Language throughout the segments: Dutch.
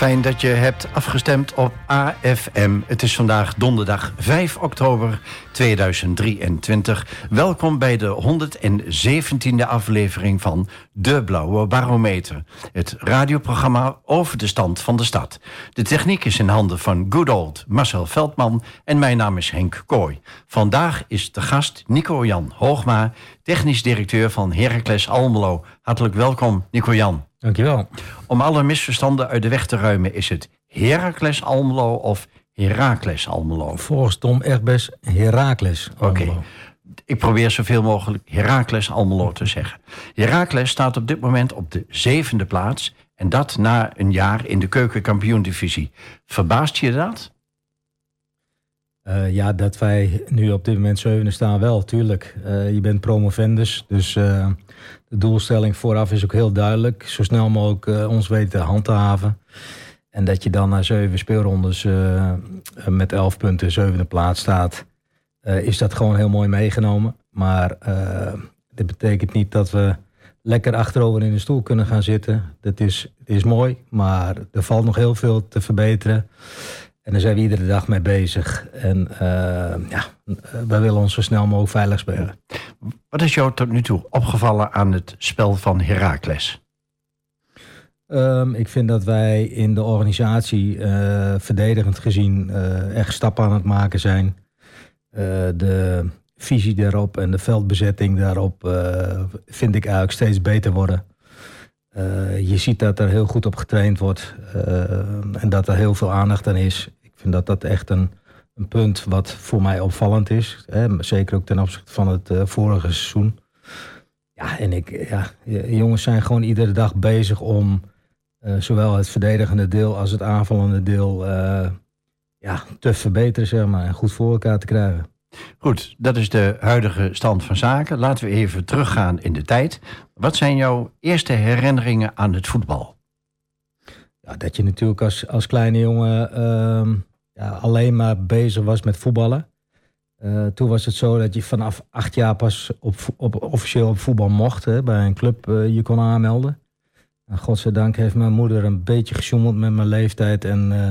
Fijn dat je hebt afgestemd op AFM. Het is vandaag donderdag 5 oktober 2023. Welkom bij de 117e aflevering van De Blauwe Barometer. Het radioprogramma over de stand van de stad. De techniek is in handen van good old Marcel Veldman en mijn naam is Henk Kooi. Vandaag is de gast Nico-Jan Hoogma, technisch directeur van Heracles Almelo. Hartelijk welkom, Nico-Jan. Dankjewel. Om alle misverstanden uit de weg te ruimen, is het Heracles Almelo of Heracles Almelo? Volgens Tom Egbers Heracles Oké. Ik probeer zoveel mogelijk Heracles Almelo te zeggen. Heracles staat op dit moment op de zevende plaats. En dat na een jaar in de keukenkampioen-divisie. Verbaast je dat? Uh, ja, dat wij nu op dit moment zevende staan wel, tuurlijk. Uh, je bent promovendus, dus uh, de doelstelling vooraf is ook heel duidelijk. Zo snel mogelijk ons weten te handhaven. En dat je dan na zeven speelrondes met elf punten zevende plaats staat... is dat gewoon heel mooi meegenomen. Maar dit betekent niet dat we lekker achterover in de stoel kunnen gaan zitten. Dat is, is mooi, maar er valt nog heel veel te verbeteren. En daar zijn we iedere dag mee bezig. En uh, ja, wij willen ons zo snel mogelijk veilig spelen. Wat is jou tot nu toe opgevallen aan het spel van Heracles? Um, ik vind dat wij in de organisatie uh, verdedigend gezien uh, echt stappen aan het maken zijn. de visie daarop en de veldbezetting daarop vind ik eigenlijk steeds beter worden. je ziet dat er heel goed op getraind wordt en dat er heel veel aandacht aan is. Ik vind dat dat echt een, een punt wat voor mij opvallend is. Hè, zeker ook ten opzichte van het uh, vorige seizoen. Ja, en ik, ja, jongens zijn gewoon iedere dag bezig om uh, zowel het verdedigende deel als het aanvallende deel uh, ja, te verbeteren zeg maar, en goed voor elkaar te krijgen. Goed, dat is de huidige stand van zaken. Laten we even teruggaan in de tijd. Wat zijn jouw eerste herinneringen aan het voetbal? Ja, dat je natuurlijk als, als kleine jongen uh, ja, alleen maar bezig was met voetballen. Uh, toen was het zo dat je vanaf acht jaar pas op, op, officieel op voetbal mocht. Hè, bij een club uh, je kon aanmelden. En godzijdank heeft mijn moeder een beetje gesjoemeld met mijn leeftijd. En uh,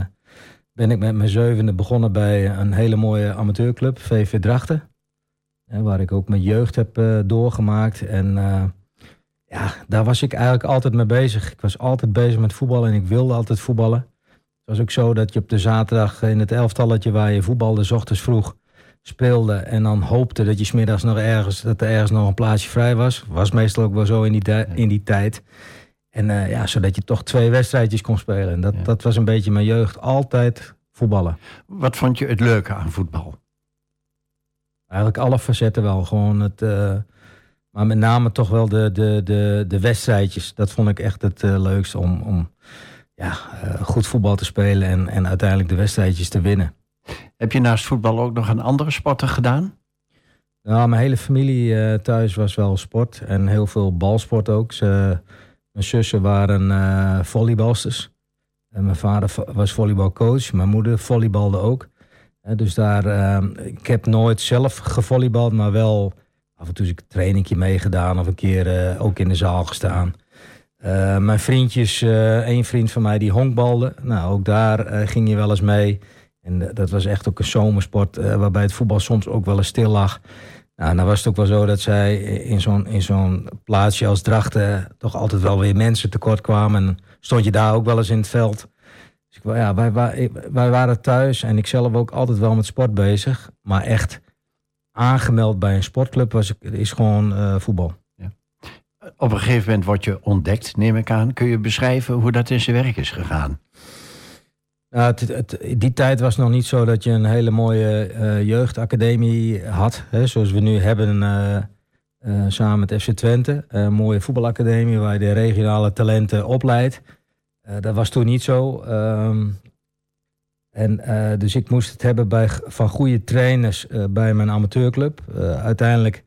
ben ik met mijn zevende begonnen bij een hele mooie amateurclub, VV Drachten. waar ik ook mijn jeugd heb doorgemaakt. En ja, daar was ik eigenlijk altijd mee bezig. Ik was altijd bezig met voetballen en ik wilde altijd voetballen. Het was ook zo dat je op de zaterdag in het elftalletje waar je voetbalde, s ochtends vroeg speelde en dan hoopte dat je smiddags nog ergens, dat er ergens nog een plaatsje vrij was. Was meestal ook wel zo in die, in die tijd. En uh, ja, zodat je toch twee wedstrijdjes kon spelen. En dat, ja. dat was een beetje mijn jeugd. Altijd voetballen. Wat vond je het leuke aan voetbal? Eigenlijk alle facetten wel. Gewoon het, uh, maar met name toch wel de, de, de, de wedstrijdjes. Dat vond ik echt het uh, leukste om, om ja, uh, goed voetbal te spelen en, en uiteindelijk de wedstrijdjes te winnen. Heb je naast voetbal ook nog een andere sporten gedaan? Nou, mijn hele familie uh, thuis was wel sport en heel veel balsport ook. Ze, mijn zussen waren volleybalsters. En mijn vader was volleybalcoach. Mijn moeder volleybalde ook. dus daar, ik heb nooit zelf gevolleybald, maar wel af en toe een trainingje meegedaan of een keer uh, ook in de zaal gestaan. Uh, mijn vriendjes, uh, één vriend van mij die honkbalde. Nou, ook daar ging je wel eens mee. En dat was echt ook een zomersport waarbij het voetbal soms ook wel eens stil lag. Nou, dan was het ook wel zo dat zij in zo'n, in zo'n plaatsje als Drachten toch altijd wel weer mensen tekort kwamen. En stond je daar ook wel eens in het veld. Dus ik, ja, wij, wij, waren thuis en ik zelf ook altijd wel met sport bezig. Maar echt aangemeld bij een sportclub was, is gewoon voetbal. Op een gegeven moment word je ontdekt, neem ik aan. Kun je beschrijven hoe dat in zijn werk is gegaan? Nou, die tijd was nog niet zo dat je een hele mooie uh, jeugdacademie had. Hè, zoals we nu hebben uh, samen met FC Twente. Een mooie voetbalacademie waar je de regionale talenten opleidt. dat was toen niet zo. Um, en, dus ik moest het hebben bij, van goede trainers bij mijn amateurclub. Uiteindelijk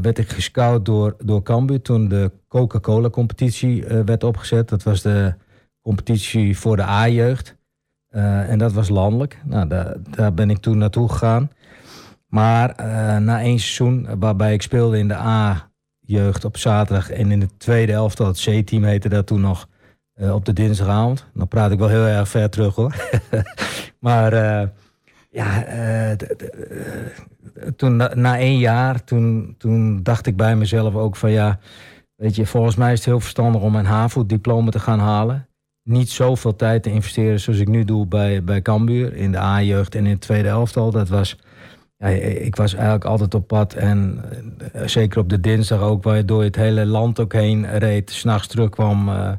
werd ik gescout door, door Cambuur toen de Coca-Cola competitie werd opgezet. Dat was de competitie voor de A-jeugd. en dat was landelijk. Nou, daar, daar ben ik toen naartoe gegaan. Maar na één seizoen waarbij ik speelde in de A-jeugd op zaterdag... en in de tweede elftal, het C-team heette dat toen nog... op de dinsdagavond. Dan praat ik wel heel erg ver terug hoor. maar ja, toen, na, na één jaar, toen, toen dacht ik bij mezelf ook van ja, weet je, volgens mij is het heel verstandig om een HAVO-diploma te gaan halen. Niet zoveel tijd te investeren zoals ik nu doe bij, bij Cambuur in de A-jeugd en in het tweede elftal. Dat was, ja, ik was eigenlijk altijd op pad en eh, zeker op de dinsdag ook, waardoor je het hele land ook heen reed, s'nachts terugkwam. Uh,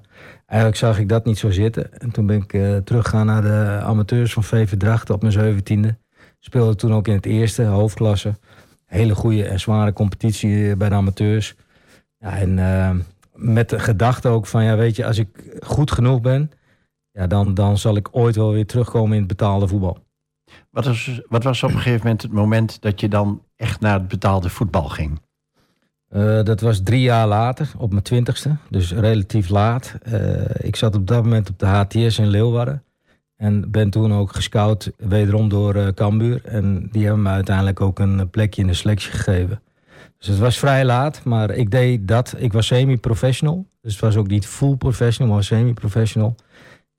eigenlijk zag ik dat niet zo zitten. En toen ben ik uh, teruggegaan naar de amateurs van VV Drachten op mijn zeventiende. Speelde toen ook in het eerste, hoofdklasse. Hele goede en zware competitie bij de amateurs. Ja, en uh, met de gedachte ook van, ja, weet je, als ik goed genoeg ben, ja, dan, dan zal ik ooit wel weer terugkomen in het betaalde voetbal. Wat was, wat was op een gegeven moment het moment dat je dan echt naar het betaalde voetbal ging? Uh, dat was drie jaar later, op mijn twintigste, dus relatief laat. Uh, ik zat op dat moment op de HTS in Leeuwarden. En ben toen ook gescout, wederom door uh, Cambuur. En die hebben me uiteindelijk ook een plekje in de selectie gegeven. Dus het was vrij laat, maar ik deed dat. Ik was semi-professional. Dus het was ook niet full professional, maar semi-professional.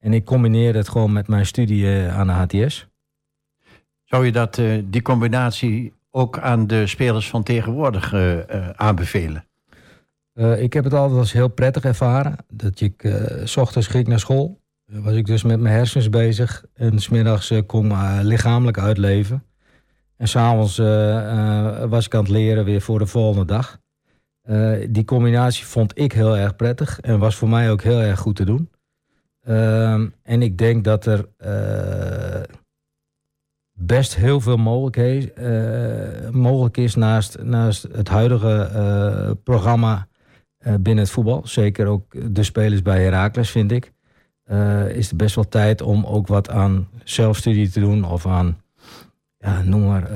En ik combineerde het gewoon met mijn studie aan de HTS. Zou je dat, die combinatie ook aan de spelers van tegenwoordig aanbevelen? ik heb het altijd als heel prettig ervaren. Dat ik, s ochtends ging naar school was ik dus met mijn hersens bezig. En smiddags kon ik me lichamelijk uitleven. En s'avonds uh, was ik aan het leren weer voor de volgende dag. die combinatie vond ik heel erg prettig. En was voor mij ook heel erg goed te doen. Ehm, en ik denk dat er best heel veel mogelijk, mogelijk is naast, naast het huidige programma binnen het voetbal. Zeker ook de spelers bij Heracles, vind ik is er best wel tijd om ook wat aan zelfstudie te doen of aan, ja, noem maar.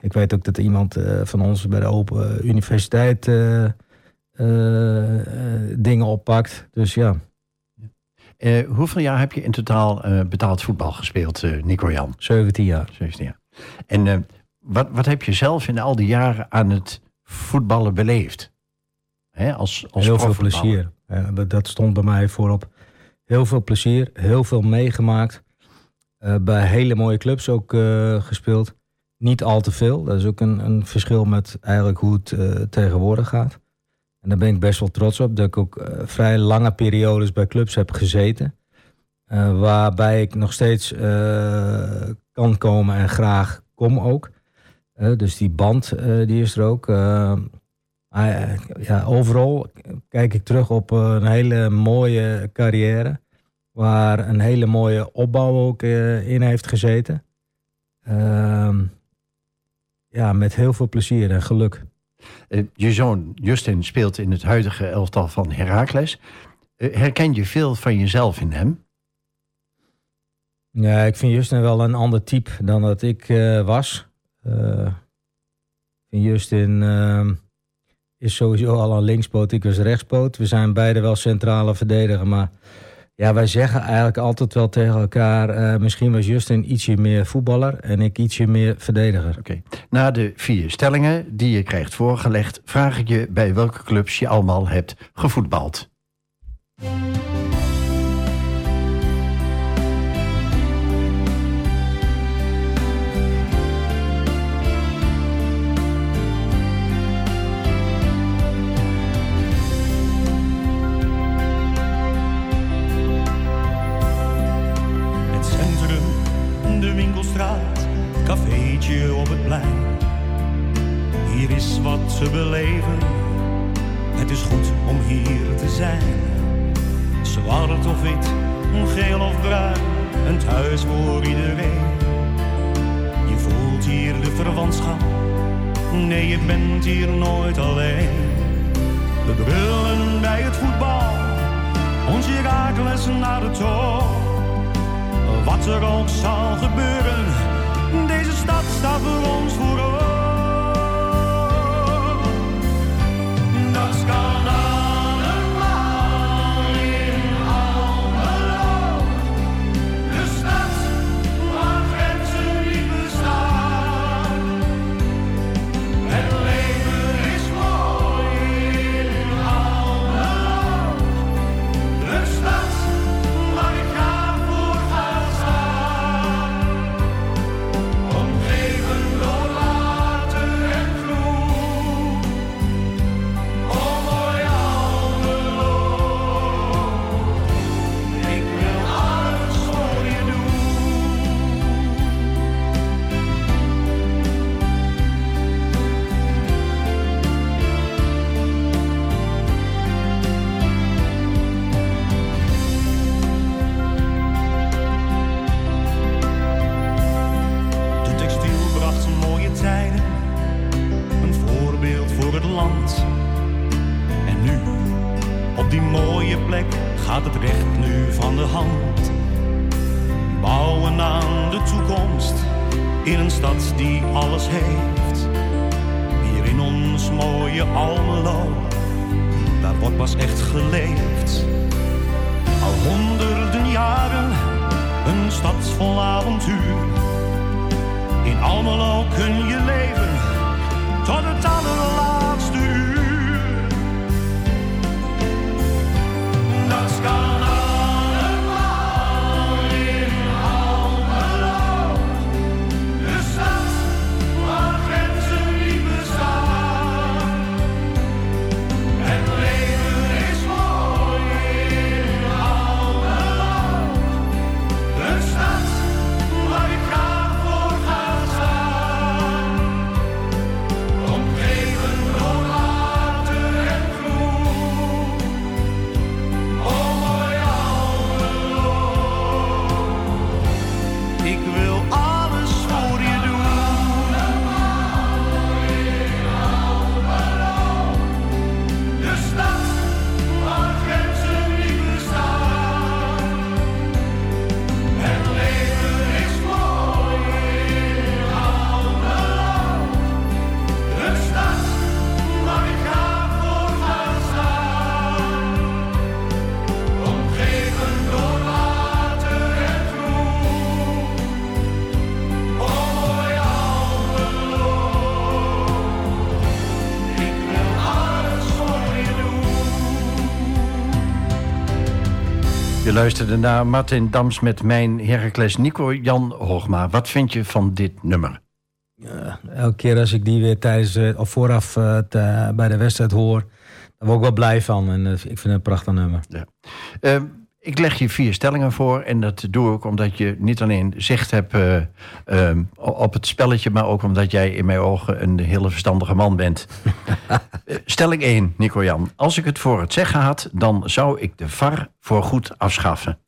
Ik weet ook dat iemand van ons bij de Open Universiteit dingen oppakt. Dus ja. Hoeveel jaar heb je in totaal betaald voetbal gespeeld, Nico Jan? 17 jaar. 17 jaar. En wat, wat heb je zelf in al die jaren aan het voetballen beleefd? Hè, als, als Heel veel plezier. Ja, dat, dat stond bij mij voorop Heel veel plezier, heel veel meegemaakt. Uh, bij hele mooie clubs ook uh, gespeeld. Niet al te veel. Dat is ook een, een verschil met eigenlijk hoe het uh, tegenwoordig gaat. Daar ben ik best wel trots op. Dat ik ook vrij lange periodes bij clubs heb gezeten. waarbij ik nog steeds kan komen en graag kom ook. dus die band die is er ook. Ja, overal kijk ik terug op een hele mooie carrière. Waar een hele mooie opbouw ook in heeft gezeten. Uh, ja, met heel veel plezier en geluk. Uh, je zoon Justin speelt in het huidige elftal van Heracles. Uh, herken je veel van jezelf in hem? Ja, ik vind Justin wel een ander type dan dat ik was. ik vind Justin is sowieso al een linkspoot, ik was rechtspoot. We zijn beide wel centrale verdediger, maar ja, wij zeggen eigenlijk altijd wel tegen elkaar... Uh, misschien was Justin ietsje meer voetballer en ik ietsje meer verdediger. Oké. Na de vier stellingen die je krijgt voorgelegd... vraag ik je bij welke clubs je allemaal hebt gevoetbald. Luisterde naar Martin Dams met mijn Heracles Nico Jan Hoogma. Wat vind je van dit nummer? Ja, elke keer als ik die weer tijdens eh, of vooraf eh, eh, bij de wedstrijd hoor, daar word ik wel blij van. En ik vind het een prachtig nummer. Eh, ik leg je vier stellingen voor en dat doe ik omdat je niet alleen zicht hebt eh, eh, op het spelletje, maar ook omdat jij in mijn ogen een hele verstandige man bent. Eh, Stelling 1, Nico Jan. Als ik het voor het zeggen had, dan zou ik de VAR voor goed afschaffen.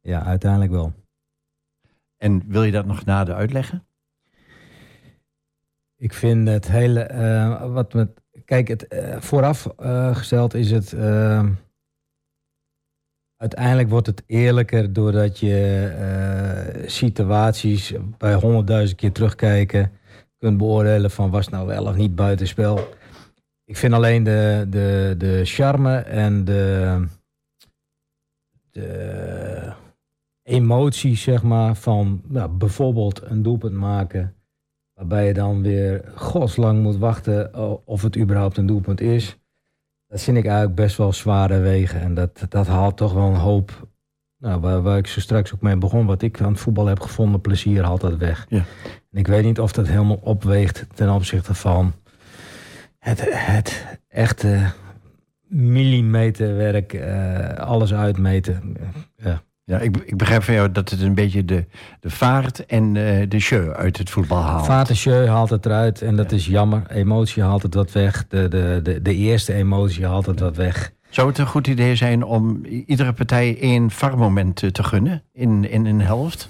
Ja, uiteindelijk wel. En wil je dat nog nader uitleggen? Ik vind het hele. eh, wat met. Kijk, het, eh, vooraf eh, is het. eh, uiteindelijk wordt het eerlijker doordat je eh, situaties bij honderdduizend keer terugkijken. kunt beoordelen van was nou wel of niet buitenspel. Ik vind alleen de, de, de charme en de. de emotie, zeg maar, van nou, bijvoorbeeld een doelpunt maken. Waarbij je dan weer godslang moet wachten o- of het überhaupt een doelpunt is. Dat vind ik eigenlijk best wel zware wegen. En dat, dat haalt toch wel een hoop. Nou, waar, waar ik zo straks ook mee begon, wat ik aan het voetbal heb gevonden, plezier haalt dat weg. Ja. En ik weet niet of dat helemaal opweegt ten opzichte van het, het echte millimeterwerk, eh, alles uitmeten. Ja. Ik, ik begrijp van jou dat het een beetje de, de vaart en eh, de show uit het voetbal haalt. Vaart en jeu haalt het eruit en dat is jammer. Emotie haalt het wat weg. De, de, de, de eerste emotie haalt het wat weg. Zou het een goed idee zijn om iedere partij één VAR-moment eh, te gunnen in, in een helft?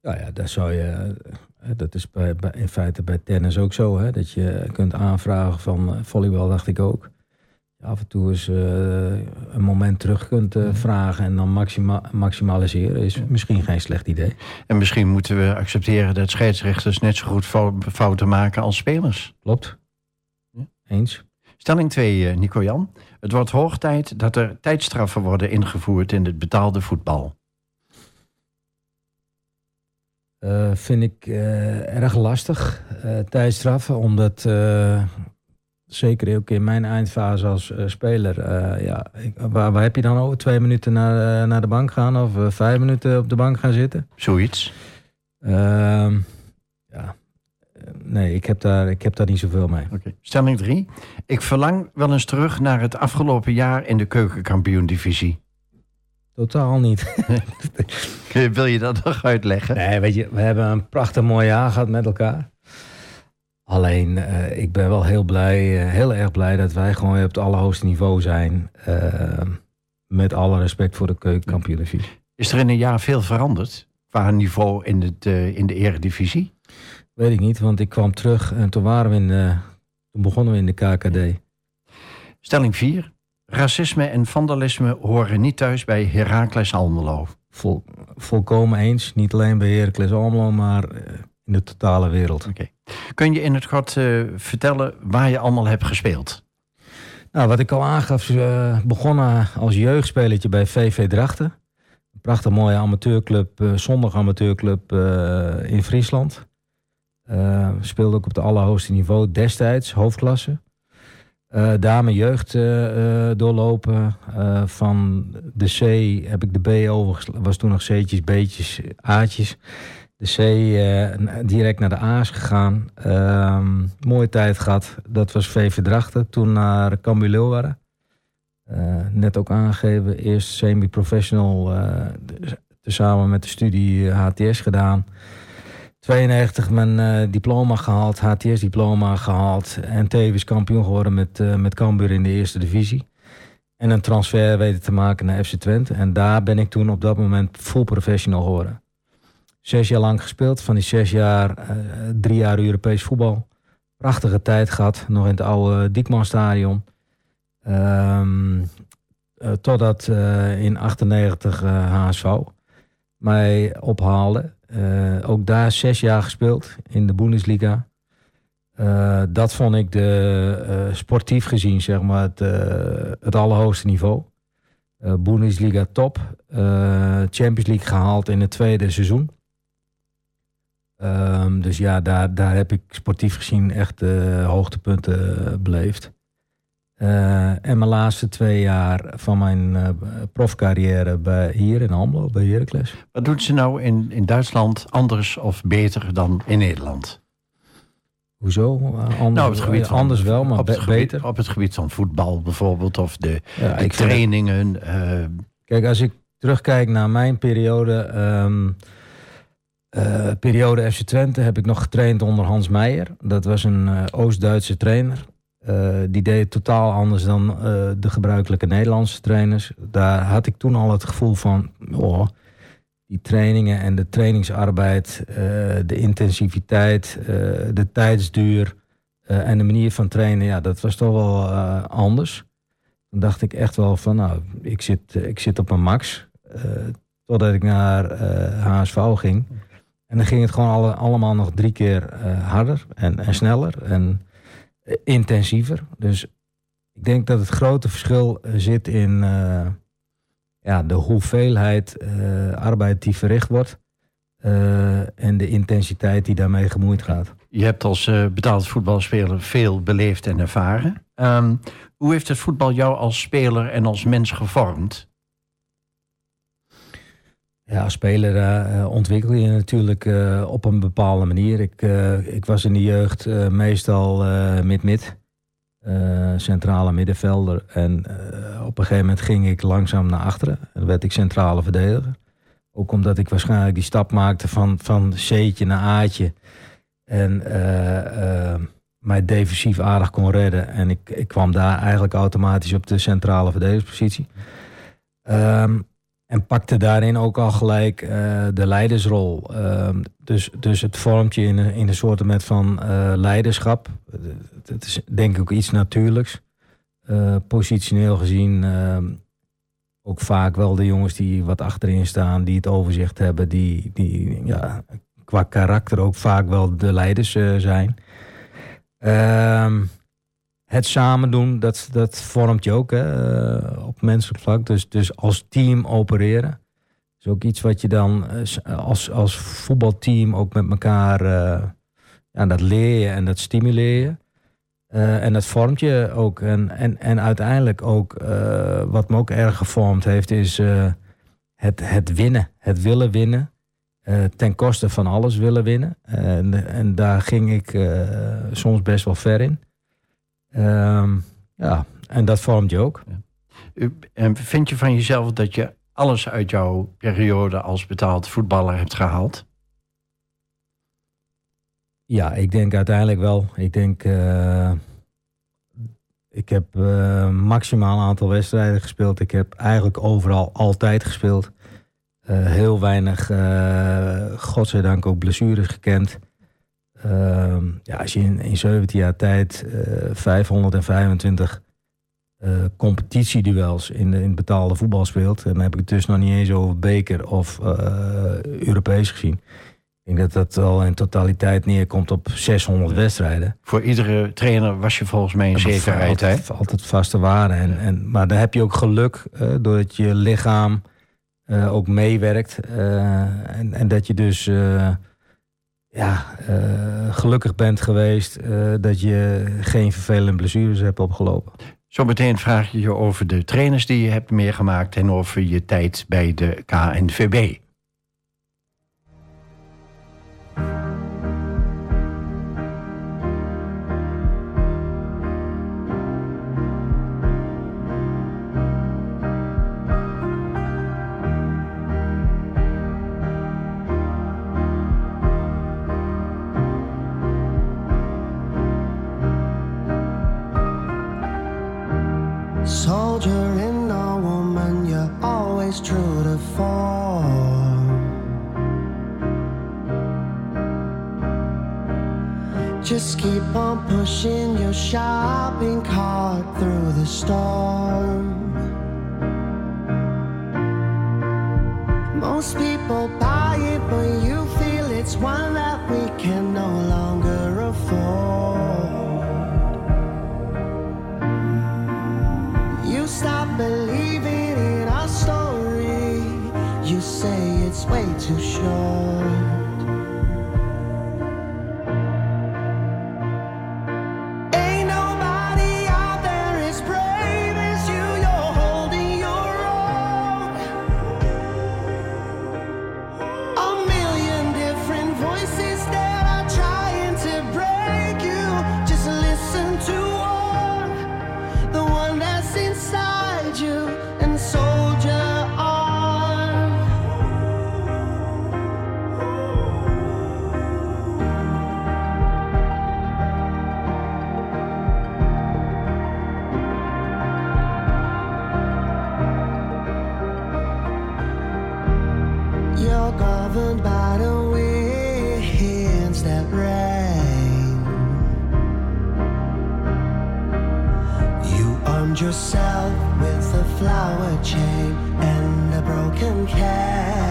Ja, ja, daar zou je. eh, Dat is bij, bij- in feite bij tennis ook zo. Hè? Dat je kunt aanvragen van volleybal, dacht ik ook. Af en toe eens eh, een moment terug kunt eh, vragen en dan maxima maximaliseren. Is misschien geen slecht idee. En misschien moeten we accepteren dat scheidsrechters net zo goed fou- fouten maken als spelers. Klopt? Ja. Eens? Stelling 2, eh, Nico Jan. Het wordt hoog tijd dat er tijdstraffen worden ingevoerd in het betaalde voetbal. Vind ik erg lastig, tijdstraffen, omdat zeker ook in mijn eindfase als eh, speler, eh, ja, ik- waar, waar heb je dan over? Twee minuten naar, eh, naar de bank gaan of vijf minuten op de bank gaan zitten? Zoiets. Ehm, ja, nee, ik heb, daar, ik heb daar niet zoveel mee. Stelling 3. Ik verlang wel eens terug naar het afgelopen jaar in de keukenkampioen-divisie. Totaal niet. Wil je dat nog uitleggen? Nee, weet je, we hebben een prachtig mooi jaar gehad met elkaar. Alleen, eh, ik ben wel heel blij, eh, heel erg blij dat wij gewoon op het allerhoogste niveau zijn. Eh, met alle respect voor de keukenkampioen-divisie. Is er in een jaar veel veranderd? qua niveau in, het, in de eredivisie? Weet ik niet, want ik kwam terug en toen, waren we in de, toen begonnen we in de KKD. Stelling 4. Racisme en vandalisme horen niet thuis bij Heracles Almelo. Vol, volkomen eens. Niet alleen bij Heracles Almelo, maar in de totale wereld. Kun je in het kort uh, vertellen waar je allemaal hebt gespeeld? Nou, wat ik al aangaf, uh, begonnen als jeugdspelertje bij VV Drachten. Een prachtig mooie amateurclub, uh, zondag amateurclub in Friesland. speelde ook op het allerhoogste niveau destijds, hoofdklasse. Daar mijn jeugd doorlopen. van de C heb ik de B over. Was toen nog C'tjes, B'tjes, A'tjes. De C direct naar de A's gegaan. Ehm, mooie tijd gehad. Dat was VV Drachten. Toen naar Cambuur Leeuwarden. net ook aangegeven. Eerst semi-professional. samen met de studie HTS gedaan. 92 mijn diploma gehaald, HTS-diploma gehaald. En tevens kampioen geworden met, met Cambuur in de eerste divisie. En een transfer weten te maken naar FC Twente. En daar ben ik toen op dat moment full professional geworden. Zes jaar lang gespeeld. Van die zes jaar uh, drie jaar Europees voetbal. Prachtige tijd gehad. Nog in het oude Diekmanstadion. Um, totdat in 98 HSV mij ophaalde. Uh, ook daar zes jaar gespeeld in de Bundesliga. Uh, dat vond ik de, uh, sportief gezien zeg maar het, het allerhoogste niveau. Bundesliga top. Champions League gehaald in het tweede seizoen. Um, dus ja, daar, daar heb ik sportief gezien echt hoogtepunten beleefd. Uh, en mijn laatste twee jaar van mijn uh, profcarrière bij, hier in Almelo, bij Heracles. Wat doen ze nou in, in Duitsland anders of beter dan in Nederland? Hoezo? Uh, anders, nou, het gebied van, anders wel, maar op het beter. Op het gebied van voetbal bijvoorbeeld, of de, ja, de trainingen. Kijk, als ik terugkijk naar mijn periode... Um, periode FC Twente heb ik nog getraind onder Hans Meijer. Dat was een Oost-Duitse trainer. Uh, die deed totaal anders dan de gebruikelijke Nederlandse trainers. Daar had ik toen al het gevoel van, oh, die trainingen en de trainingsarbeid, de intensiviteit, de tijdsduur en de manier van trainen, ja, dat was toch wel anders. Dan dacht ik echt wel van, nou, ik zit, ik zit op een max. totdat ik naar HSV ging. En dan ging het gewoon alle, allemaal nog drie keer harder en, en sneller. En intensiever. Dus ik denk dat het grote verschil eh, zit in ja, de hoeveelheid arbeid die verricht wordt. En de intensiteit die daarmee gemoeid gaat. Je hebt als betaald voetbalspeler veel beleefd en ervaren. Um, hoe heeft het voetbal jou als speler en als mens gevormd? Ja, als speler uh, ontwikkel je natuurlijk uh, op een bepaalde manier. Ik, ik was in de jeugd meestal mid-mid, centrale middenvelder. En op een gegeven moment ging ik langzaam naar achteren. En werd ik centrale verdediger. Ook omdat ik waarschijnlijk die stap maakte van, van C'tje naar A'tje. En mij defensief aardig kon redden. En ik, ik kwam daar eigenlijk automatisch op de centrale verdedigerspositie. Um, en pakte daarin ook al gelijk uh, de leidersrol. Uh, dus, dus het vormt je in in een soort van uh, leiderschap. Het is denk ik ook iets natuurlijks. Uh, positioneel gezien ehm, ook vaak wel de jongens die wat achterin staan, die het overzicht hebben, die, die ja, qua karakter ook vaak wel de leiders zijn. Ehm het samen doen, dat, dat vormt je ook hè, eh, op menselijk vlak. Dus, dus als team opereren. is ook iets wat je dan eh, als, als voetbalteam ook met elkaar... Uh, ja, dat leer je en dat stimuleer je. En dat vormt je ook. En, en, en uiteindelijk ook, wat me ook erg gevormd heeft, is het, het winnen. Het willen winnen. ten koste van alles willen winnen. En, en daar ging ik soms best wel ver in. Um, ja, en dat vormt je ook. Ja. En vind je van jezelf dat je alles uit jouw periode als betaald voetballer hebt gehaald? Ja, ik denk uiteindelijk wel. Ik denk, uh, ik heb uh, maximaal aantal wedstrijden gespeeld. Ik heb eigenlijk overal altijd gespeeld. heel weinig, godzijdank ook blessures gekend. Ehm, ja, als je in, in 17 jaar tijd 525 competitieduels in, de, in betaalde voetbal speelt... en dan heb ik het dus nog niet eens over beker of Europees gezien... Ik denk dat dat al in totaliteit neerkomt op 600 wedstrijden. Voor iedere trainer was je volgens mij een zekerheid. Altijd, altijd vaste waarde. En, en, maar dan heb je ook geluk, doordat je lichaam ook meewerkt. En, en dat je dus ja, gelukkig bent geweest dat je geen vervelende blessures hebt opgelopen. Zometeen vraag je je over de trainers die je hebt meegemaakt en over je tijd bij de KNVB. yourself with a flower chain and a broken cat.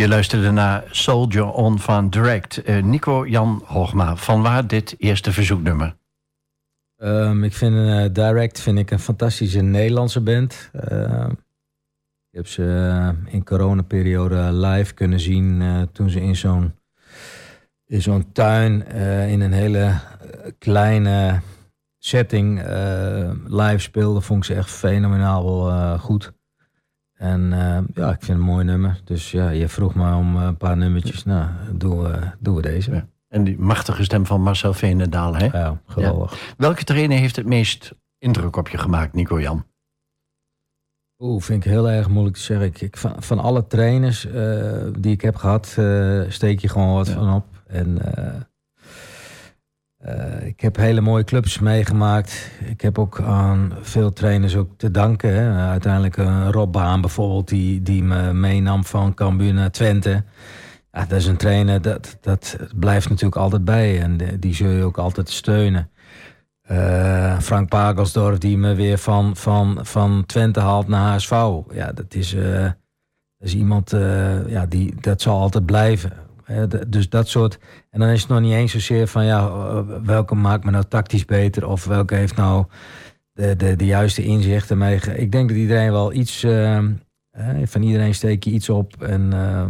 Je luisterde naar Soldier On van Direct. Uh, Nico Jan Hoogma, van waar dit eerste verzoeknummer? Um, ik vind uh, Direct vind ik een fantastische Nederlandse band. Uh, ik heb ze uh, in coronaperiode live kunnen zien toen ze in zo'n in zo'n tuin in een hele kleine setting live speelden. Vond ik ze echt fenomenaal goed. En uh, ja, ik vind het een mooi nummer. Dus ja, je vroeg me om een paar nummertjes. Nou, doen we, doen we deze. Ja. En die machtige stem van Marcel Veenendaal, hè? Ja, geweldig. Welke trainer heeft het meest indruk op je gemaakt, Nico-Jan? Oeh, vind ik heel erg moeilijk te zeggen. Ik, van, van alle trainers die ik heb gehad, steek je gewoon wat van op. En uh, ik heb hele mooie clubs meegemaakt. Ik heb ook aan veel trainers ook te danken. Hè. Uiteindelijk een Rob Baan bijvoorbeeld, die, die me meenam van Cambuur naar Twente. Ja, dat is een trainer, dat, dat blijft natuurlijk altijd bij. En die zul je ook altijd steunen. Uh, Frank Pagelsdorf, die me weer van, van, van Twente haalt naar HSV. Ja, dat is, dat is iemand, ja, die, dat zal altijd blijven dus dat soort. En dan is het nog niet eens zozeer van ja, eh, welke maakt me nou tactisch beter of welke heeft nou de, de, de juiste inzichten mee. Ik denk dat iedereen wel iets. Uh, van iedereen steek je iets op. En uh,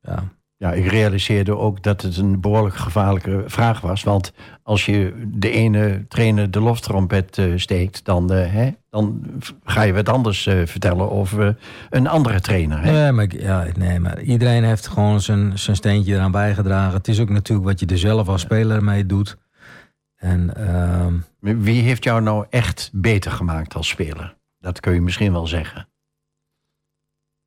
ja, ja, ik realiseerde ook dat het een behoorlijk gevaarlijke vraag was. Want als je de ene trainer de loftrompet uh, steekt, dan, uh, hè, dan ga je wat anders uh, vertellen over een andere trainer. Hè? Nee, maar, ja, nee, maar iedereen heeft gewoon zijn, zijn steentje eraan bijgedragen. Het is ook natuurlijk wat je er zelf als speler mee doet. En, ehm, Wie heeft jou nou echt beter gemaakt als speler? Dat kun je misschien wel zeggen.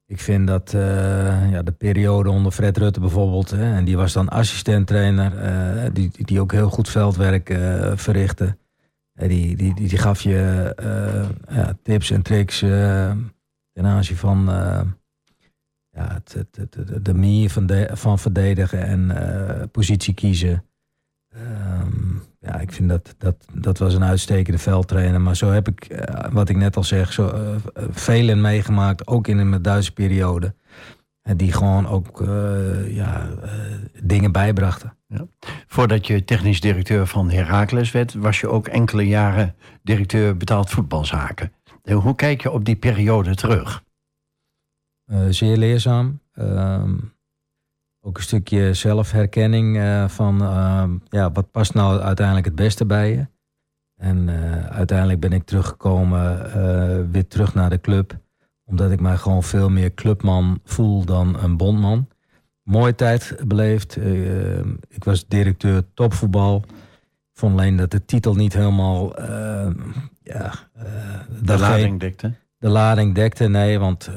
Ik vind dat uh, ja, de periode onder Fred Rutte bijvoorbeeld, hè, en die was dan assistent-trainer, uh, die, die ook heel goed veldwerk uh, verrichtte. die, die, die, die, gaf je ja, tips en tricks ten aanzien van ja, het, de manier van, de, van verdedigen en positie kiezen. Um, ja, ik vind dat, dat dat was een uitstekende veldtrainer. Maar zo heb ik, eh, wat ik net al zeg, zo, uh, velen meegemaakt, ook in mijn Duitse periode. En die gewoon ook uh, ja, dingen bijbrachten. Ja. Voordat je technisch directeur van Heracles werd, was je ook enkele jaren directeur betaald voetbalzaken. Hoe kijk je op die periode terug? zeer leerzaam. Ehm, ook een stukje zelfherkenning uh, van uh, ja, wat past nou uiteindelijk het beste bij je. En uh, uiteindelijk ben ik teruggekomen, weer terug naar de club. Omdat ik mij gewoon veel meer clubman voel dan een bondman. Mooie tijd beleefd. ik was directeur topvoetbal. Ik vond alleen dat de titel niet helemaal... ja, de lading dekte? De lading dekte, nee. Want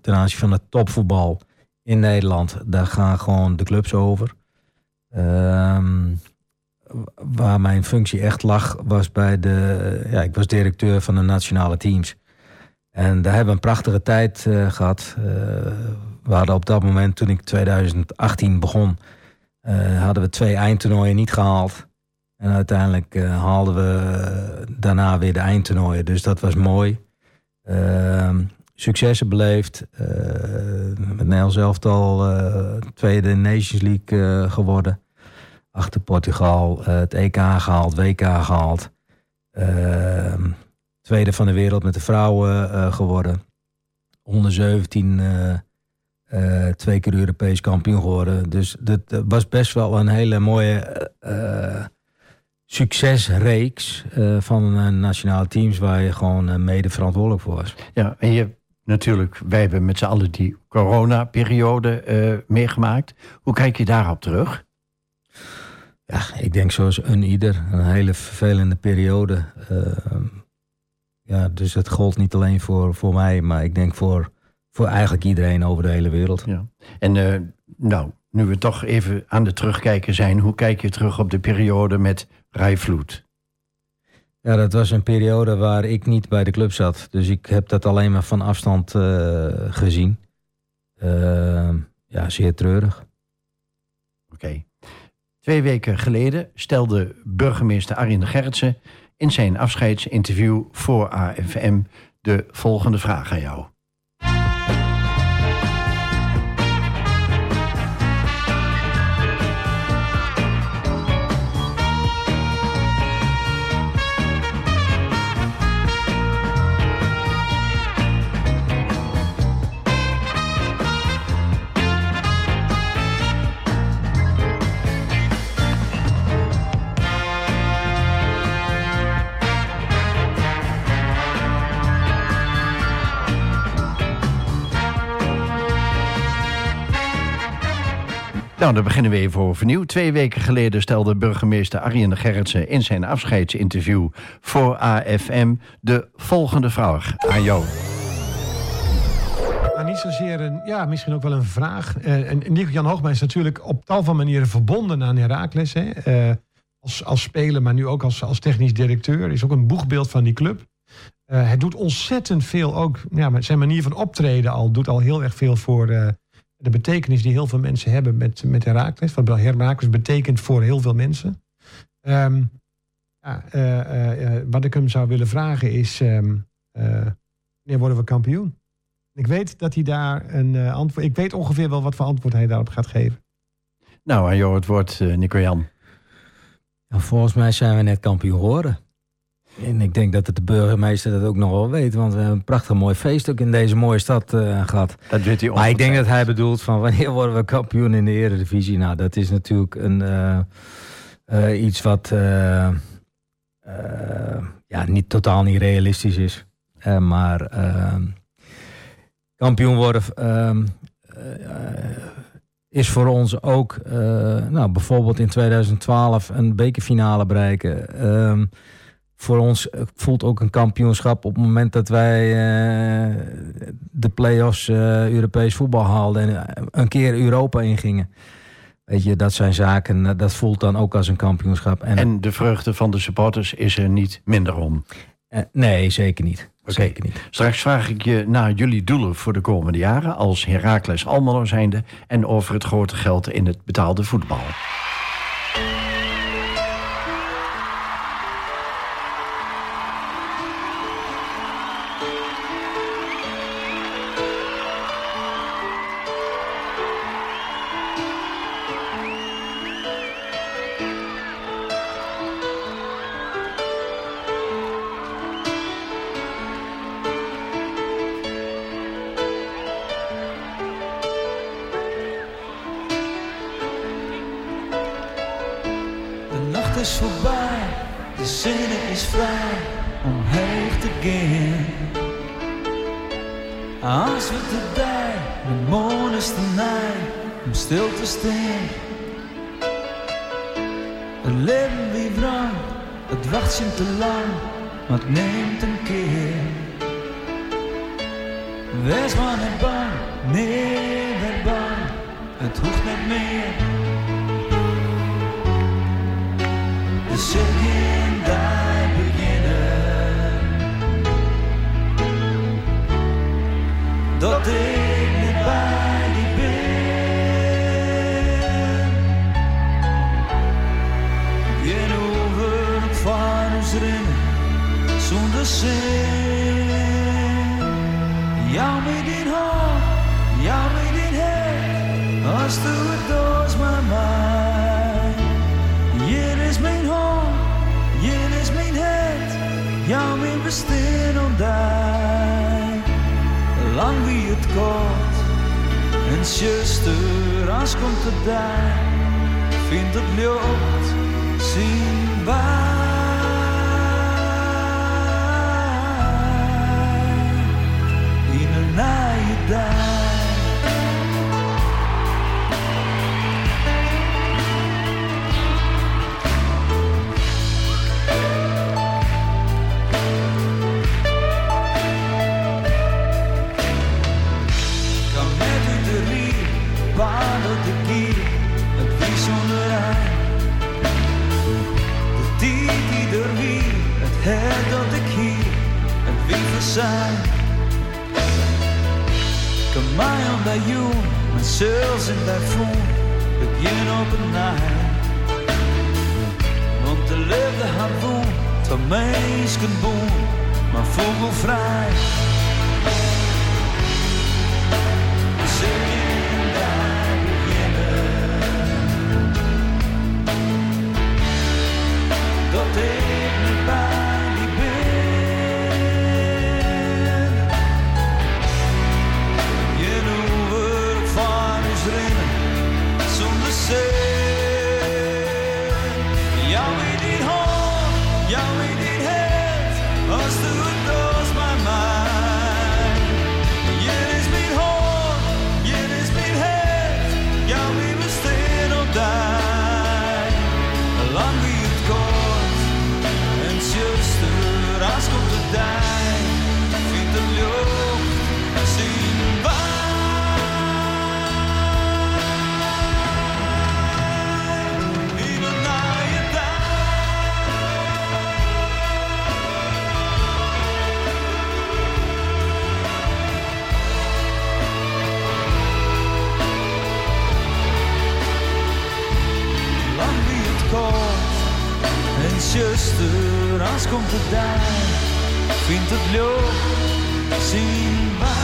ten aanzien van het topvoetbal in Nederland, daar gaan gewoon de clubs over. Ehm, waar mijn functie echt lag, was bij de. Ja, ik was directeur van de nationale teams. En daar hebben we een prachtige tijd uh, gehad. Uh, we hadden op dat moment, toen ik 2018 begon, uh, hadden we twee eindtoernooien niet gehaald. En uiteindelijk haalden we daarna weer de eindtoernooien. Dus dat was mooi. Successen beleefd. Uh, met Nederlands elftal uh, tweede Nations League uh, geworden. Achter Portugal het EK gehaald, WK gehaald. Ehm, tweede van de wereld met de vrouwen geworden. Onder 17 twee keer Europees kampioen geworden. Dus dat was best wel een hele mooie succesreeks van nationale teams waar je gewoon mede verantwoordelijk voor was. Ja, en je natuurlijk, wij hebben met z'n allen die corona-periode uh, meegemaakt. Hoe kijk je daarop terug? Ja, ik denk zoals een ieder. Een hele vervelende periode. Uh, ja, dus het gold niet alleen voor, voor mij, maar ik denk voor, voor eigenlijk iedereen over de hele wereld. Ja. En uh, nou, nu we toch even aan de terugkijken zijn, hoe kijk je terug op de periode met Rijvloed? Ja, dat was een periode waar ik niet bij de club zat. Dus ik heb dat alleen maar van afstand uh, gezien. Uh, ja, zeer treurig. Oké. Twee weken geleden stelde burgemeester Arjen de Gerritsen in zijn afscheidsinterview voor AFM de volgende vraag aan jou. Nou, dan beginnen we even overnieuw. Twee weken geleden stelde burgemeester Arjen Gerritsen in zijn afscheidsinterview voor AFM de volgende vraag aan jou. niet zozeer een, ja, misschien ook wel een vraag. Uh, en Nico-Jan Hoogma is natuurlijk op tal van manieren verbonden aan Heracles. Hè? Uh, als, als speler, maar nu ook als, als technisch directeur. Is ook een boegbeeld van die club. Uh, hij doet ontzettend veel ook. Ja, met zijn manier van optreden al doet al heel erg veel voor de betekenis die heel veel mensen hebben met, met Heracles. Wat Heracles betekent voor heel veel mensen. Um, ja, wat ik hem zou willen vragen is. Um, wanneer worden we kampioen? Ik weet dat hij daar een uh, antwoord. Ik weet ongeveer wel wat voor antwoord hij daarop gaat geven. Nou, aan jou het woord, uh, Nico-Jan. Ja, volgens mij zijn we net kampioen geworden. En ik denk dat het de burgemeester dat ook nog wel weet. Want we hebben een prachtig mooi feest ook in deze mooie stad uh, gehad. Dat weet hij Maar ik denk dat hij bedoelt van wanneer worden we kampioen in de Eredivisie. Nou, dat is natuurlijk een, uh, iets wat ja, niet, totaal niet realistisch is. maar ehm, kampioen worden uh, is voor ons ook, nou, bijvoorbeeld in 2012 een bekerfinale bereiken. Voor ons voelt ook een kampioenschap op het moment dat wij uh, de play-offs Europees voetbal haalden en een keer Europa ingingen. Weet je, dat zijn zaken, dat voelt dan ook als een kampioenschap. En, en de vreugde van de supporters is er niet minder om. nee, zeker niet. Okay. Straks vraag ik je naar jullie doelen voor de komende jaren als Heracles Almelo zijnde en over het grote geld in het betaalde voetbal. Niet het, als du het door mijn can zuster, als komt het daar, vindt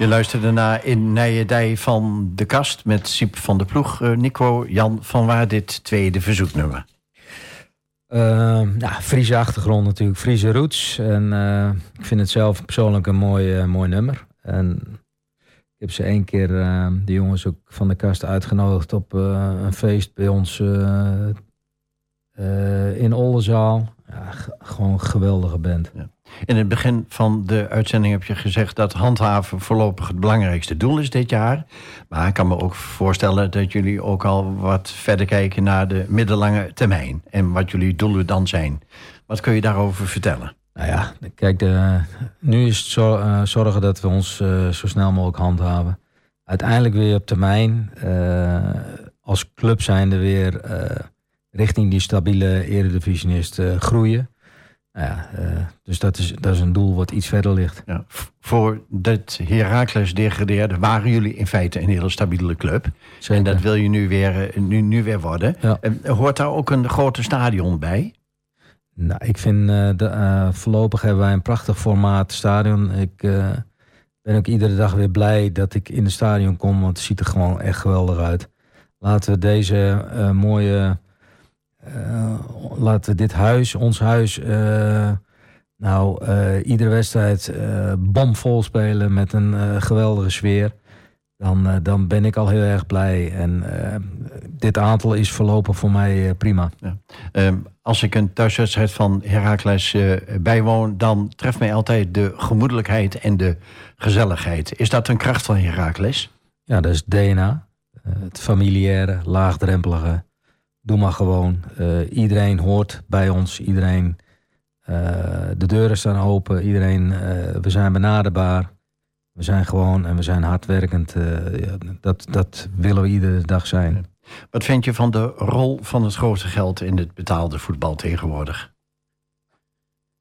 Je luisterde naar In Nijendij van de Kast met Siep van de Ploeg. Uh, Nico, Jan, van waar dit tweede verzoeknummer? Uh, ja, Friese achtergrond natuurlijk, Friese roots. En uh, ik vind het zelf persoonlijk een mooi, mooi nummer. En ik heb ze één keer, de jongens ook van de kast, uitgenodigd op een feest bij ons in Oldenzaal. Ja, gewoon een geweldige band. Ja. In het begin van de uitzending heb je gezegd dat handhaven voorlopig het belangrijkste doel is dit jaar. Maar ik kan me ook voorstellen dat jullie ook al wat verder kijken naar de middellange termijn. En wat jullie doelen dan zijn. Wat kun je daarover vertellen? Nou ja, kijk, de, nu is het zo, uh, zorgen dat we ons uh, zo snel mogelijk handhaven. Uiteindelijk weer op termijn uh, als club zijnde weer richting die stabiele eredivisionist groeien. Nou ja, uh, dus dat is, dat is een doel wat iets verder ligt. Ja, voor dat Heracles degradeerde waren jullie in feite een hele stabiele club. Zeker. En dat wil je nu weer, eh, nu, nu weer worden. Ja. Hoort daar ook een groter stadion bij? Nou, ik vind uh, de, uh, voorlopig hebben wij een prachtig formaat stadion. Ik ben ook iedere dag weer blij dat ik in het stadion kom, want het ziet er gewoon echt geweldig uit. Laten we deze mooie uh, laten we dit huis, ons huis, uh, nou, uh, iedere wedstrijd bomvol spelen met een geweldige sfeer. Dan, dan ben ik al heel erg blij. En dit aantal is voorlopig voor mij prima. Ja. Ehm, als ik een thuiswedstrijd van Heracles bijwoon, dan treft mij altijd de gemoedelijkheid en de gezelligheid. Is dat een kracht van Heracles? Ja, dat is DNA. het familiaire, laagdrempelige doe maar gewoon. Uh, iedereen hoort bij ons. Iedereen, uh, de deuren staan open. Iedereen, uh, we zijn benaderbaar. We zijn gewoon en we zijn hardwerkend. dat, dat willen we iedere dag zijn. Wat vind je van de rol van het grote geld in het betaalde voetbal tegenwoordig?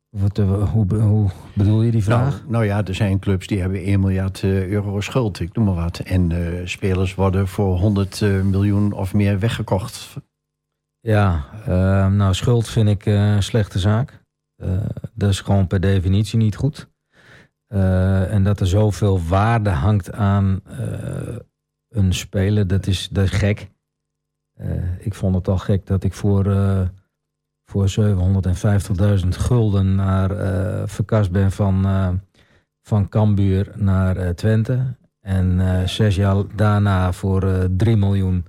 Wat, hoe, hoe, bedoel je die vraag? Nou, nou, ja, er zijn clubs die hebben 1 miljard euro schuld, ik noem maar wat. En spelers worden voor 100 miljoen of meer weggekocht ja, uh, nou schuld vind ik uh, een slechte zaak. Uh, dat is gewoon per definitie niet goed. Uh, en dat er zoveel waarde hangt aan een speler, dat is, dat is gek. ik vond het al gek dat ik voor, voor 750.000 gulden naar verkast ben van, van Cambuur naar Twente. En zes jaar daarna voor 3 miljoen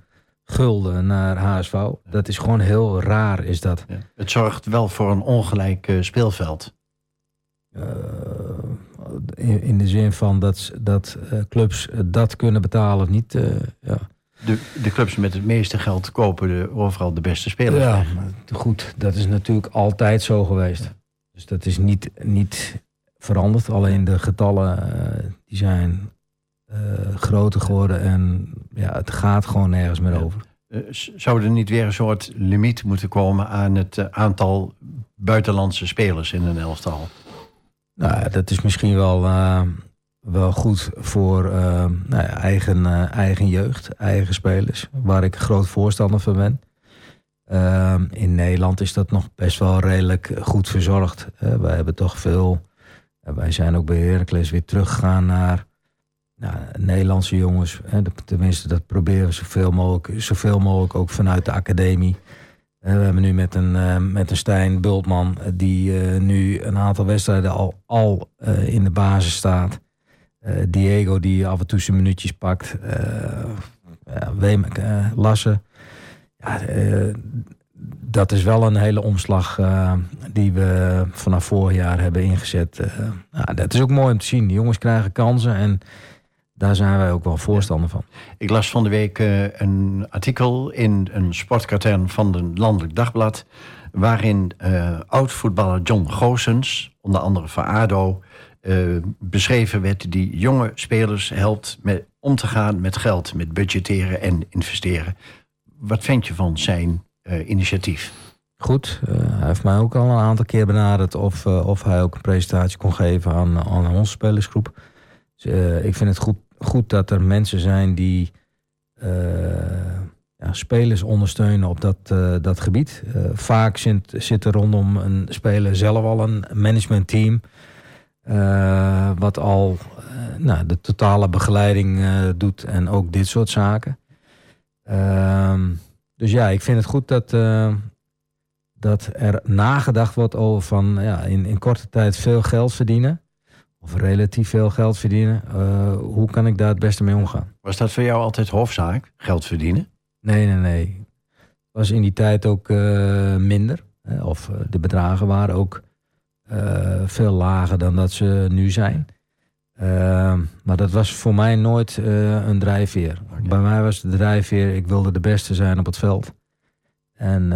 gulden naar HSV. Dat is gewoon heel raar, is dat. Ja. Het zorgt wel voor een ongelijk uh, speelveld. Uh, in, in, de zin van dat, dat uh, clubs dat kunnen betalen of niet. ja. de, de clubs met het meeste geld kopen de, overal de beste spelers. Ja, maar goed, dat is natuurlijk altijd zo geweest. Ja. Dus dat is niet, niet veranderd. Alleen de getallen die zijn groter geworden en ja, het gaat gewoon nergens meer over. Uh, zou er niet weer een soort limiet moeten komen aan het uh, aantal buitenlandse spelers in een elftal? Nou, dat is misschien wel, wel goed voor nou ja, eigen, eigen jeugd, eigen spelers, waar ik groot voorstander van ben. in Nederland is dat nog best wel redelijk goed verzorgd. wij hebben toch veel. wij zijn ook bij Heracles weer teruggegaan naar nou, Nederlandse jongens, hè, tenminste dat proberen we zoveel mogelijk, zoveel mogelijk ook vanuit de academie. We hebben nu met een, eh, met een Stijn Bultman, eh, die eh, nu een aantal wedstrijden al, al in de basis staat. Diego, die af en toe zijn minuutjes pakt. Eh ja, Wem, eh, Lasse. Ja, dat is wel een hele omslag die we vanaf vorig jaar hebben ingezet. Nou, dat is ook mooi om te zien. Die jongens krijgen kansen en daar zijn wij ook wel voorstander van. Ik las van de week eh, een artikel in een sportkatern van het Landelijk Dagblad. waarin eh, oud-voetballer John Goossens, onder andere van ADO. eh, beschreven werd die jonge spelers helpt met, om te gaan met geld, met budgetteren en investeren. Wat vind je van zijn initiatief? Goed, hij heeft mij ook al een aantal keer benaderd of, of hij ook een presentatie kon geven aan, aan onze spelersgroep. Dus, ik vind het goed, goed dat er mensen zijn die eh, ja, spelers ondersteunen op dat, eh, dat gebied. Eh, vaak zit, er rondom een speler zelf al een managementteam. wat al nou, de totale begeleiding doet en ook dit soort zaken. Ehm, dus ja, ik vind het goed dat, dat er nagedacht wordt over van ja, in, in korte tijd veel geld verdienen. Of relatief veel geld verdienen. Eh, hoe kan ik daar het beste mee omgaan? Was dat voor jou altijd hoofdzaak, geld verdienen? Nee, nee, nee. Het was in die tijd ook eh, minder. Hè, Of eh, de bedragen waren ook veel lager dan dat ze nu zijn. Ehm, maar dat was voor mij nooit een drijfveer. Bij mij was de drijfveer, ik wilde de beste zijn op het veld. En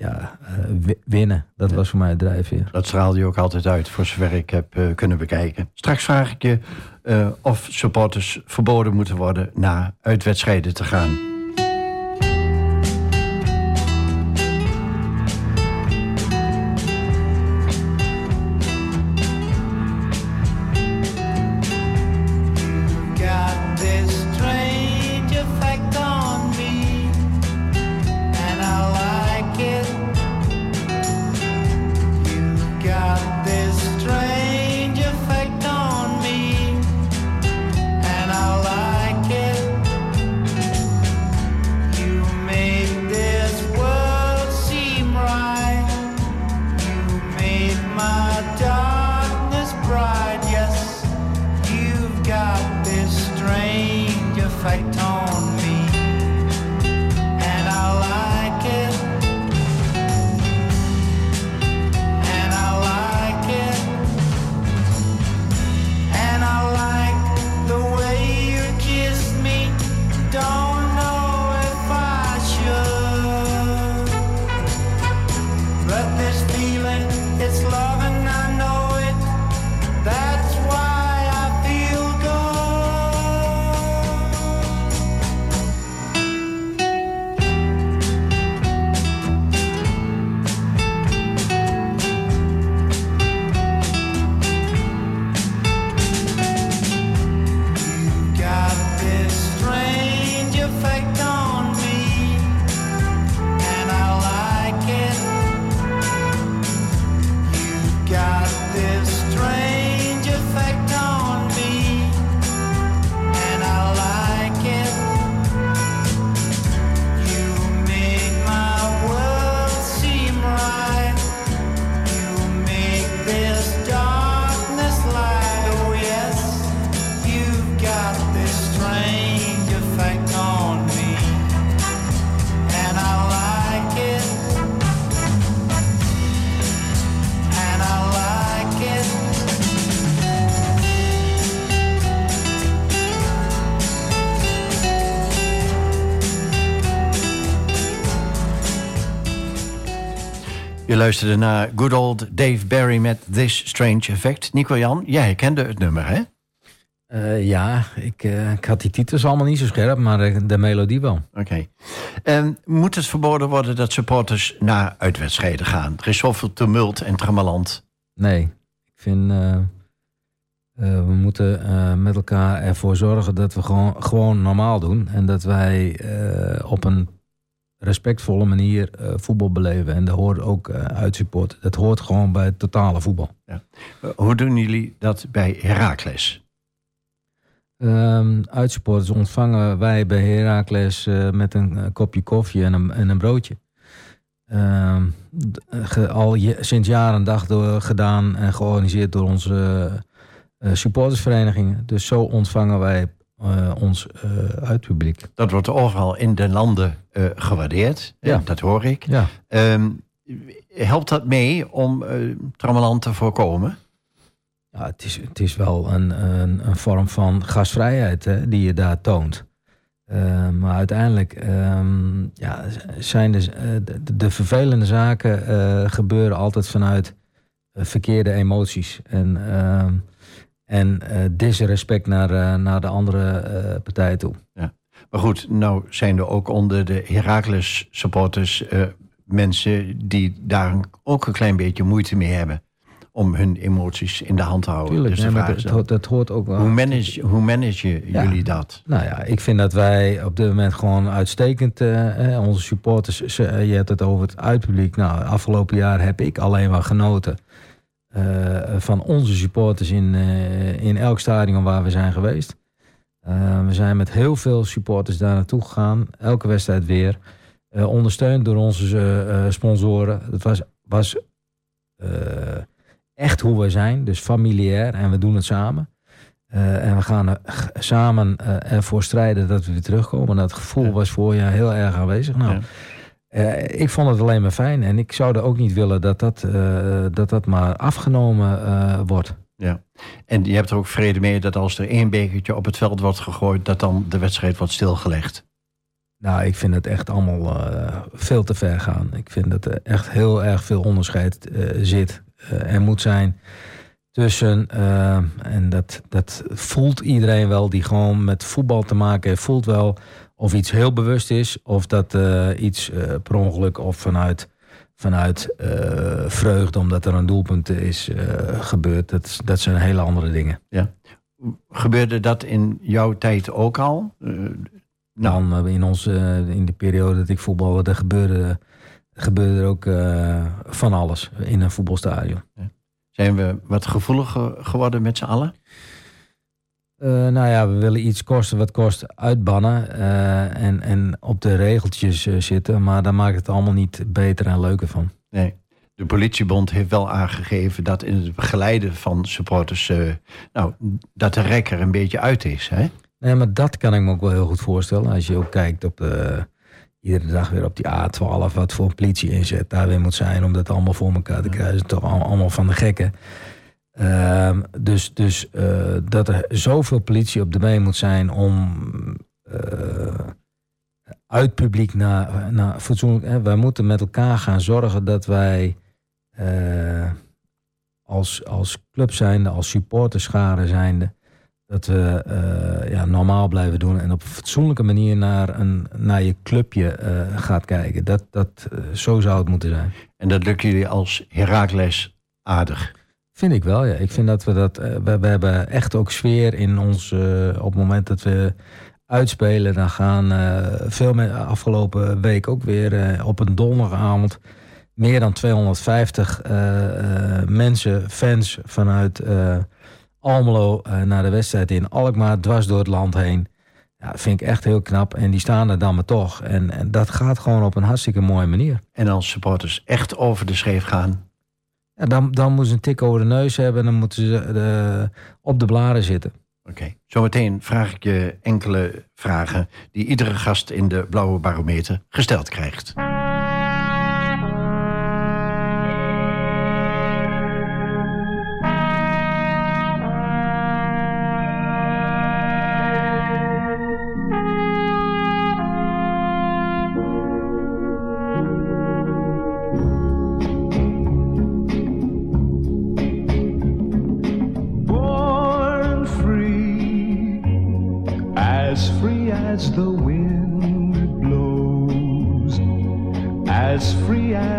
ja, eh, wi- winnen, dat Ja. was voor mij de drijfveer. Dat straalde je ook altijd uit, voor zover ik heb eh, kunnen bekijken. Straks vraag ik je eh, of supporters verboden moeten worden naar uitwedstrijden te gaan. Luisterde naar good old Dave Barry met This Strange Effect. Nico-Jan, jij kende het nummer, hè? Eh, ja, ik, eh, ik had die titels allemaal niet zo scherp, maar eh, de melodie wel. Oké. En moet het verboden worden dat supporters naar uitwedstrijden gaan? Er is zoveel tumult en trammeland. Nee, ik vind we moeten met elkaar ervoor zorgen dat we gewoon, gewoon normaal doen. En dat wij op een respectvolle manier eh, voetbal beleven. En dat hoort ook eh uitsupport. Dat hoort gewoon bij het totale voetbal. Eh, Hoe doen jullie dat bij Heracles? Ehm uitsupporters ontvangen wij bij Heracles met een kopje koffie en een, en een broodje. Ehm, al je, sinds jaren en dag door, gedaan en georganiseerd door onze supportersverenigingen. Dus zo ontvangen wij eh, ons eh uitpubliek. Dat wordt overal in de landen eh, gewaardeerd. Ja. Dat hoor ik. Ja. Ehm, helpt dat mee om eh trammeland te voorkomen? Ja, het is, het is wel een, een, een vorm van gastvrijheid hè, die je daar toont. Maar uiteindelijk ehm, ja, zijn de, eh, de, de vervelende zaken gebeuren altijd vanuit verkeerde emoties. En, ehm, en eh disrespect naar, eh, naar de andere eh, partij toe. Maar goed, nou zijn er ook onder de Heracles supporters mensen die daar ook een klein beetje moeite mee hebben om hun emoties in de hand te houden. Tuurlijk, dus nee, dat, dat, dat hoort ook wel. hoe manage, hoe manage Ja. jullie dat? Nou ja, ik vind dat wij op dit moment gewoon uitstekend, onze supporters, je hebt het over het uitpubliek. Nou, afgelopen jaar heb ik alleen maar genoten van onze supporters in, eh, in elk stadion waar we zijn geweest. Eh, we zijn met heel veel supporters daar naartoe gegaan, elke wedstrijd weer. Eh, ondersteund door onze eh, eh, sponsoren. Het was, was eh, echt hoe we zijn, dus familiair en we doen het samen. Eh, en we gaan er samen eh, ervoor strijden dat we weer terugkomen. Dat gevoel Ja. was voor je heel erg aanwezig. Nou, Ja. Eh, ik vond het alleen maar fijn. En ik zou er ook niet willen dat dat, eh, dat, dat maar afgenomen eh, wordt. En je hebt er ook vrede mee dat als er één bekertje op het veld wordt gegooid, dat dan de wedstrijd wordt stilgelegd. Nou, ik vind het echt allemaal veel te ver gaan. Ik vind dat er echt heel erg veel onderscheid zit en moet zijn tussen. en dat, dat voelt iedereen wel die gewoon met voetbal te maken heeft. Voelt wel of iets heel bewust is of dat eh, iets eh, per ongeluk of vanuit, vanuit eh, vreugde omdat er een doelpunt is gebeurd. Dat, dat zijn hele andere dingen. Gebeurde dat in jouw tijd ook al? Nou, Dan in, onze, in de periode dat ik voetbalde, gebeurde, gebeurde er ook van alles in een voetbalstadion. zijn we wat gevoeliger geworden met z'n allen? Eh, nou ja, we willen iets kosten wat kost uitbannen eh, en, en op de regeltjes eh, zitten. Maar daar maakt het allemaal niet beter en leuker van. Nee. De politiebond heeft wel aangegeven dat in het begeleiden van supporters, nou, dat de rek er een beetje uit is. Hè? Nee, maar dat kan ik me ook wel heel goed voorstellen. Als je ook kijkt op de, iedere dag weer op die A12, wat voor een politie inzet daar weer moet zijn om dat allemaal voor elkaar te krijgen. Toch al- allemaal van de gekken. Ehm, dus dus eh, dat er zoveel politie op de been moet zijn om eh, uit publiek naar, naar fatsoenlijk. Hè, wij moeten met elkaar gaan zorgen dat wij eh, als, als club zijnde, als supporterschade zijnde, dat we ja, normaal blijven doen en op een fatsoenlijke manier naar, een, naar je clubje gaat kijken. Dat, dat, zo zou het moeten zijn. En dat lukt jullie als Herakles aardig. Vind ik wel, ja. Ik vind dat we dat. eh, we, we hebben echt ook sfeer in ons. eh, op het moment dat we uitspelen, dan gaan eh, veel meer afgelopen week ook weer op een donderdagavond. Meer dan 250 eh, eh, mensen, fans vanuit Almelo naar de wedstrijd in Alkmaar, dwars door het land heen. Ja, vind ik echt heel knap. En die staan er dan maar toch. En, en dat gaat gewoon op een hartstikke mooie manier. En als supporters echt over de schreef gaan, Ja, dan, dan moeten ze een tik over de neus hebben en dan moeten ze eh, op de blaren zitten. Oké, zometeen vraag ik je enkele vragen die iedere gast in de Blauwe Barometer gesteld krijgt.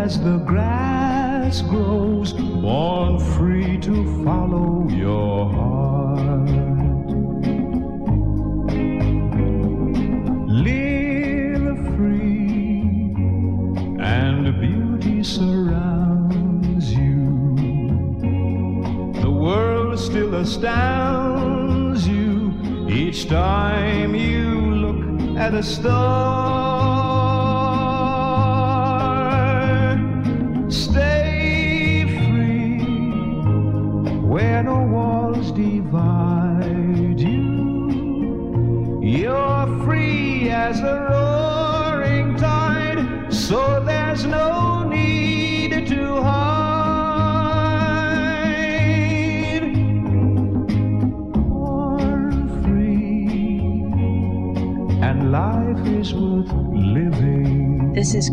As the grass grows, born free to follow your heart. Live free, and beauty surrounds you. The world still astounds you each time you look at a star.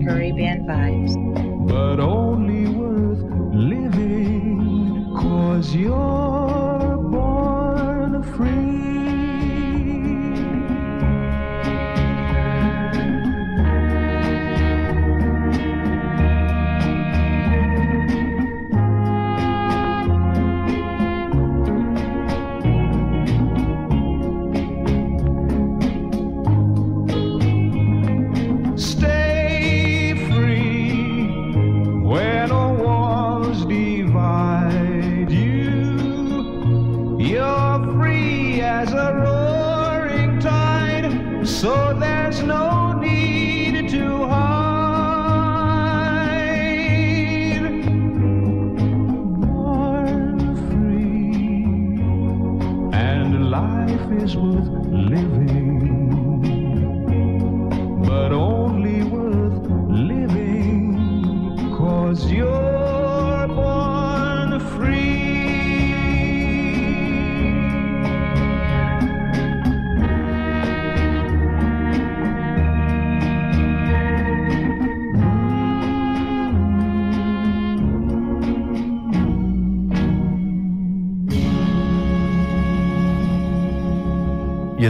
Living This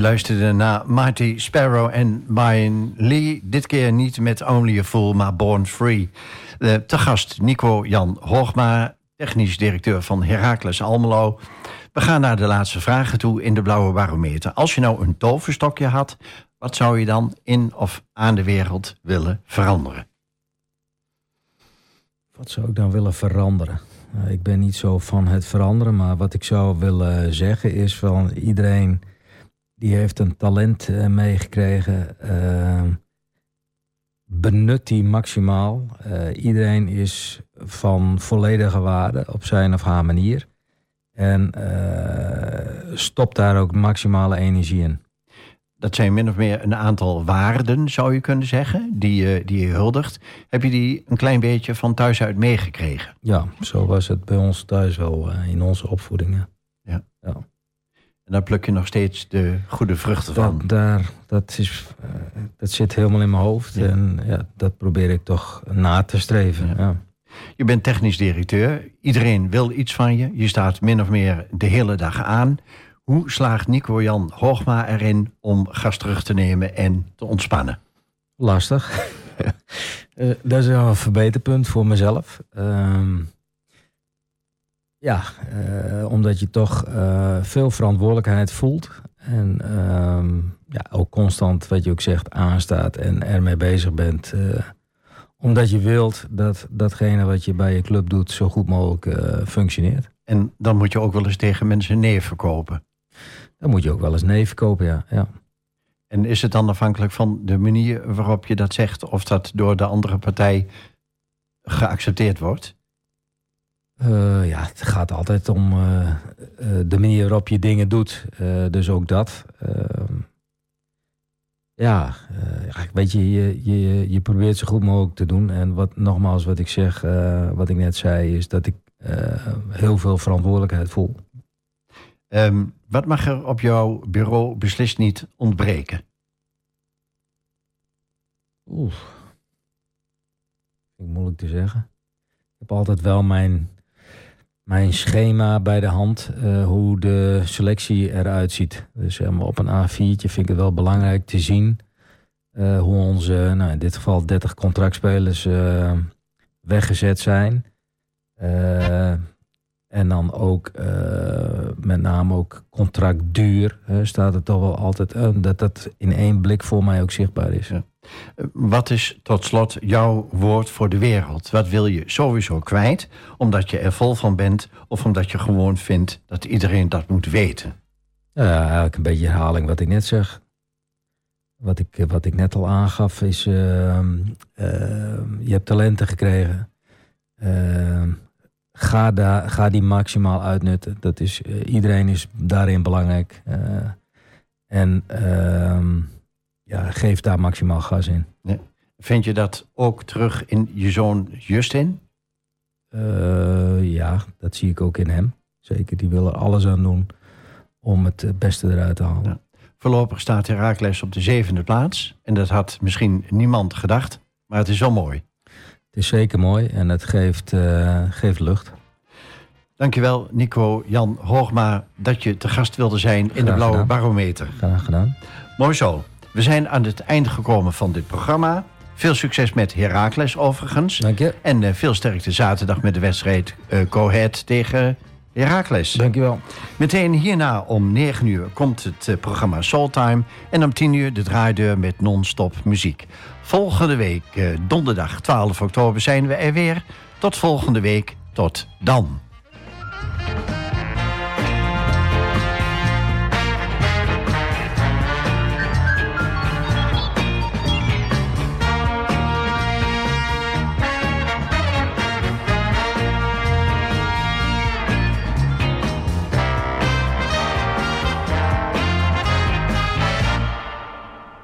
Luisterde naar Marty Sparrow en Brian Lee. Dit keer niet met Only a Fool, maar Born Free. Eh, te gast Nico Jan Hoogma, technisch directeur van Heracles Almelo. We gaan naar de laatste vragen toe in de Blauwe Barometer. Als je nou een toverstokje had, wat zou je dan in of aan de wereld willen veranderen? Wat zou ik dan willen veranderen? Nou, ik ben niet zo van het veranderen, maar wat ik zou willen zeggen is van iedereen die heeft een talent eh, meegekregen. eh, benut die maximaal. Eh, iedereen is van volledige waarde op zijn of haar manier. En eh stop daar ook maximale energie in. Dat zijn min of meer een aantal waarden, zou je kunnen zeggen, die je, die je huldigt. Heb je die een klein beetje van thuis uit meegekregen? Ja, zo was het bij ons thuis wel in onze opvoedingen. En daar pluk je nog steeds de goede vruchten van. Dat, daar, dat, is, eh, dat zit helemaal in mijn hoofd. Ja. En ja, dat probeer ik toch na te streven. Ja. Ja. Je bent technisch directeur. Iedereen wil iets van je. Je staat min of meer de hele dag aan. Hoe slaagt Nico-Jan Hoogma erin om gas terug te nemen en te ontspannen? Lastig. Eh, dat is wel een verbeterpunt voor mezelf. Ehm, ja, eh, omdat je toch eh, veel verantwoordelijkheid voelt. En ehm, ja, ook constant, wat je ook zegt, aanstaat en ermee bezig bent. eh, omdat je wilt dat datgene wat je bij je club doet zo goed mogelijk functioneert. En dan moet je ook wel eens tegen mensen nee verkopen. Dan moet je ook wel eens nee verkopen, ja. ja. En is het dan afhankelijk van de manier waarop je dat zegt... of dat door de andere partij geaccepteerd wordt? Eh, ja, het gaat altijd om eh, eh, de manier waarop je dingen doet. Dus ook dat. Ehm, ja, weet je, je, je, je probeert zo goed mogelijk te doen. En wat, nogmaals, wat ik zeg, wat ik net zei, is dat ik heel veel verantwoordelijkheid voel. Ehm, wat mag er op jouw bureau beslist niet ontbreken? Oeh. Vind ik moeilijk te zeggen. Ik heb altijd wel mijn, mijn schema bij de hand, eh, hoe de selectie eruit ziet. Dus zeg maar, op een A4'tje vind ik het wel belangrijk te zien eh, hoe onze, nou, in dit geval 30 contractspelers, eh, weggezet zijn. Eh, en dan ook eh, met name ook contractduur staat er toch wel altijd eh, dat dat in één blik voor mij ook zichtbaar is. Ja. Eh, Wat is tot slot jouw woord voor de wereld? Wat wil je sowieso kwijt, omdat je er vol van bent... of omdat je gewoon vindt dat iedereen dat moet weten? Ja, eigenlijk een beetje herhaling wat ik net zeg. Wat ik, wat ik net al aangaf is, ehm, ehm, je hebt talenten gekregen. Ehm, ga, daar, ga die maximaal uitnutten. Dat is, eh, iedereen is daarin belangrijk. Eh, en ehm, ja, geef daar maximaal gas in. Vind je dat ook terug in je zoon Justin? Eh, ja, dat zie ik ook in hem. Zeker, die wil er alles aan doen om het eh, beste eruit te halen. Ja. Voorlopig staat Heracles op de zevende plaats. En dat had misschien niemand gedacht. Maar het is wel mooi. Het is zeker mooi en het geeft, eh, geeft lucht. Dankjewel Nico Jan Hoogma dat je te gast wilde zijn in de Blauwe gedaan. Barometer. Graag gedaan. Mooi zo. We zijn aan het einde gekomen van dit programma. Veel succes met Heracles overigens. Dank je. En eh, veel sterkte zaterdag met de wedstrijd Cohet tegen Heracles. Dankjewel. Meteen hierna om 9 uur komt het eh, programma Soultime. En om 10 uur de draaideur met non-stop muziek. Volgende week, donderdag 12 oktober, zijn we er weer. Tot volgende week. Tot dan.